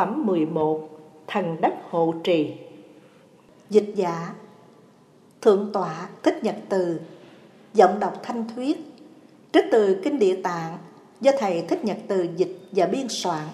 Phẩm 11 Thần đất hộ trì. Dịch giả, Thượng tọa Thích Nhật Từ. Giọng đọc thanh thuyết Trích từ Kinh Địa Tạng Do Thầy Thích Nhật Từ dịch và biên soạn.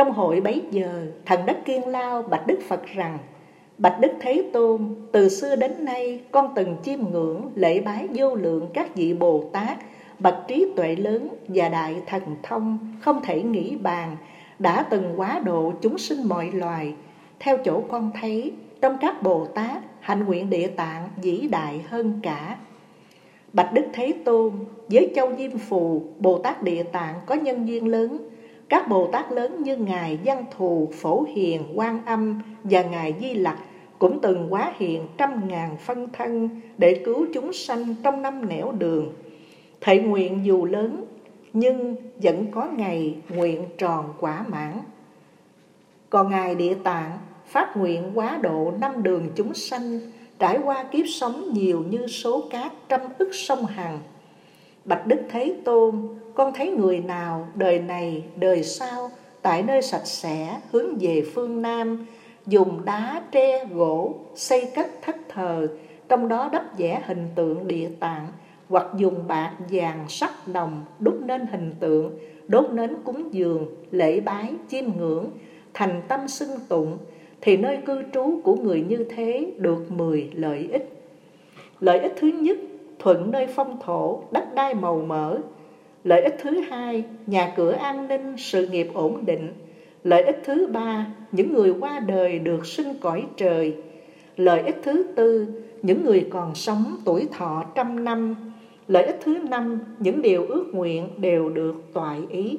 Trong hội bấy giờ, thần đất kiên lao bạch Đức Phật rằng, Bạch Đức Thế Tôn, từ xưa đến nay con từng chiêm ngưỡng lễ bái vô lượng các vị Bồ Tát, bậc trí tuệ lớn và đại thần thông, không thể nghĩ bàn, đã từng quá độ chúng sinh mọi loài. Theo chỗ con thấy, trong các Bồ Tát, hạnh nguyện địa tạng vĩ đại hơn cả. Bạch Đức Thế Tôn, với châu Diêm Phù, Bồ Tát Địa Tạng có nhân duyên lớn, các Bồ Tát lớn như Ngài Văn Thù, Phổ Hiền, Quan Âm và Ngài Di Lặc cũng từng quá hiện trăm ngàn phân thân để cứu chúng sanh trong năm nẻo đường. Thệ nguyện dù lớn nhưng vẫn có ngày nguyện tròn quả mãn. Còn Ngài Địa Tạng phát nguyện quá độ năm đường chúng sanh trải qua kiếp sống nhiều như số cát trăm ức sông Hằng. Bạch Đức Thế Tôn, con thấy người nào đời này, đời sau, tại nơi sạch sẽ, hướng về phương Nam, dùng đá tre gỗ xây cất thất thờ, trong đó đắp vẽ hình tượng địa tạng, hoặc dùng bạc vàng sắt đồng đúc nên hình tượng, đốt nến cúng dường, lễ bái, chiêm ngưỡng, thành tâm xưng tụng, thì nơi cư trú của người như thế được 10 lợi ích. Lợi ích thứ nhất thuận nơi phong thổ đất đai màu mỡ Lợi ích thứ hai, nhà cửa an ninh, sự nghiệp ổn định. Lợi ích thứ ba, những người qua đời được sinh cõi trời. Lợi ích thứ tư, những người còn sống tuổi thọ trăm năm. Lợi ích thứ năm, những điều ước nguyện đều được toại ý.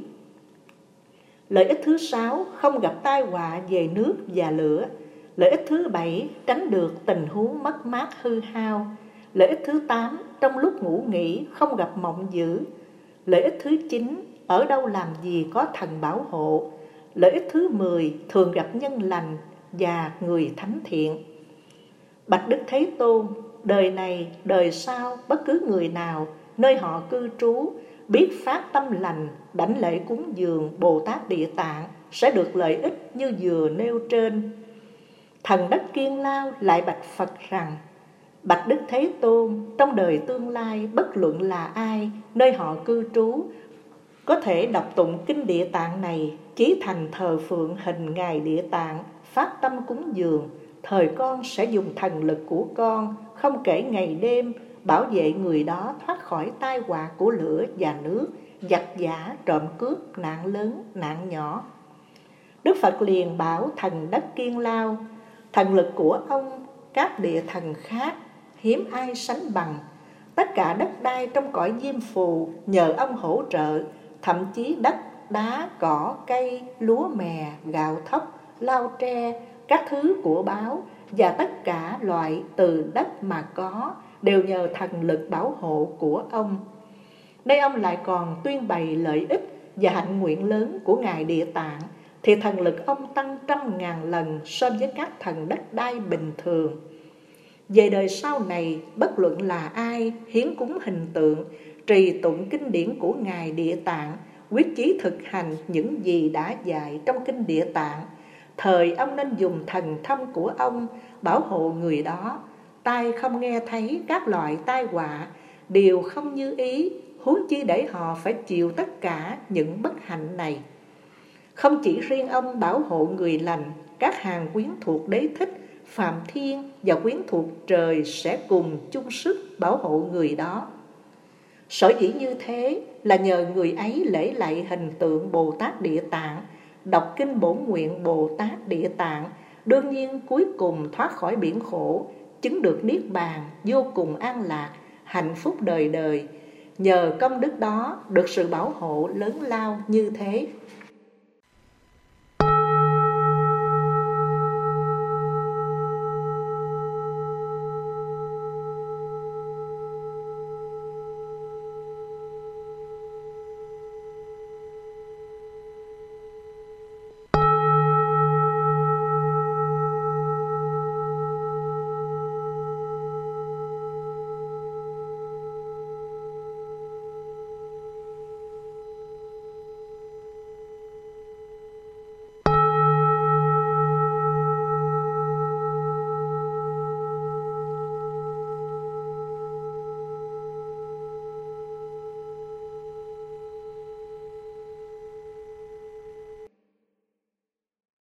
Lợi ích thứ sáu, không gặp tai họa về nước và lửa. Lợi ích thứ bảy, tránh được tình huống mất mát hư hao. Lợi ích thứ tám, trong lúc ngủ nghỉ không gặp mộng dữ. Lợi ích thứ 9, ở đâu làm gì có thần bảo hộ. Lợi ích thứ 10, thường gặp nhân lành và người thánh thiện. Bạch Đức Thế Tôn, đời này, đời sau, bất cứ người nào, nơi họ cư trú, biết phát tâm lành, đảnh lễ cúng dường Bồ Tát Địa Tạng sẽ được lợi ích như vừa nêu trên. Thần đất kiên lao lại bạch Phật rằng, Bạch Đức Thế Tôn, trong đời tương lai bất luận là ai, nơi họ cư trú, có thể đọc tụng kinh địa tạng này, chí thành thờ phượng hình ngài địa tạng, phát tâm cúng dường. Thời con sẽ dùng thần lực của con, không kể ngày đêm, bảo vệ người đó thoát khỏi tai họa của lửa và nước, giặc giả, trộm cướp, nạn lớn, nạn nhỏ. Đức Phật liền bảo thần đất kiên lao, thần lực của ông, các địa thần khác hiếm ai sánh bằng. Tất cả đất đai trong cõi diêm phù nhờ ông hỗ trợ, thậm chí đất, đá, cỏ, cây, lúa mè, gạo thóc, lao tre, các thứ của báo và tất cả loại từ đất mà có đều nhờ thần lực bảo hộ của ông. Nay ông lại còn tuyên bày lợi ích và hạnh nguyện lớn của Ngài Địa Tạng, thì thần lực ông tăng trăm ngàn lần so với các thần đất đai bình thường. Về đời sau này, bất luận là ai hiến cúng hình tượng, trì tụng kinh điển của Ngài Địa Tạng, quyết chí thực hành những gì đã dạy trong kinh Địa Tạng. Thời ông nên dùng thần thông của ông bảo hộ người đó, tai không nghe thấy các loại tai họa, đều không như ý, huống chi để họ phải chịu tất cả những bất hạnh này. Không chỉ riêng ông bảo hộ người lành, các hàng quyến thuộc đế thích Phạm Thiên và quyến thuộc trời sẽ cùng chung sức bảo hộ người đó. Sở dĩ như thế là nhờ người ấy lễ lạy hình tượng Bồ Tát Địa Tạng đọc kinh bổn nguyện Bồ Tát Địa Tạng, đương nhiên cuối cùng thoát khỏi biển khổ, chứng được niết bàn, vô cùng an lạc, hạnh phúc đời đời. Nhờ công đức đó được sự bảo hộ lớn lao như thế.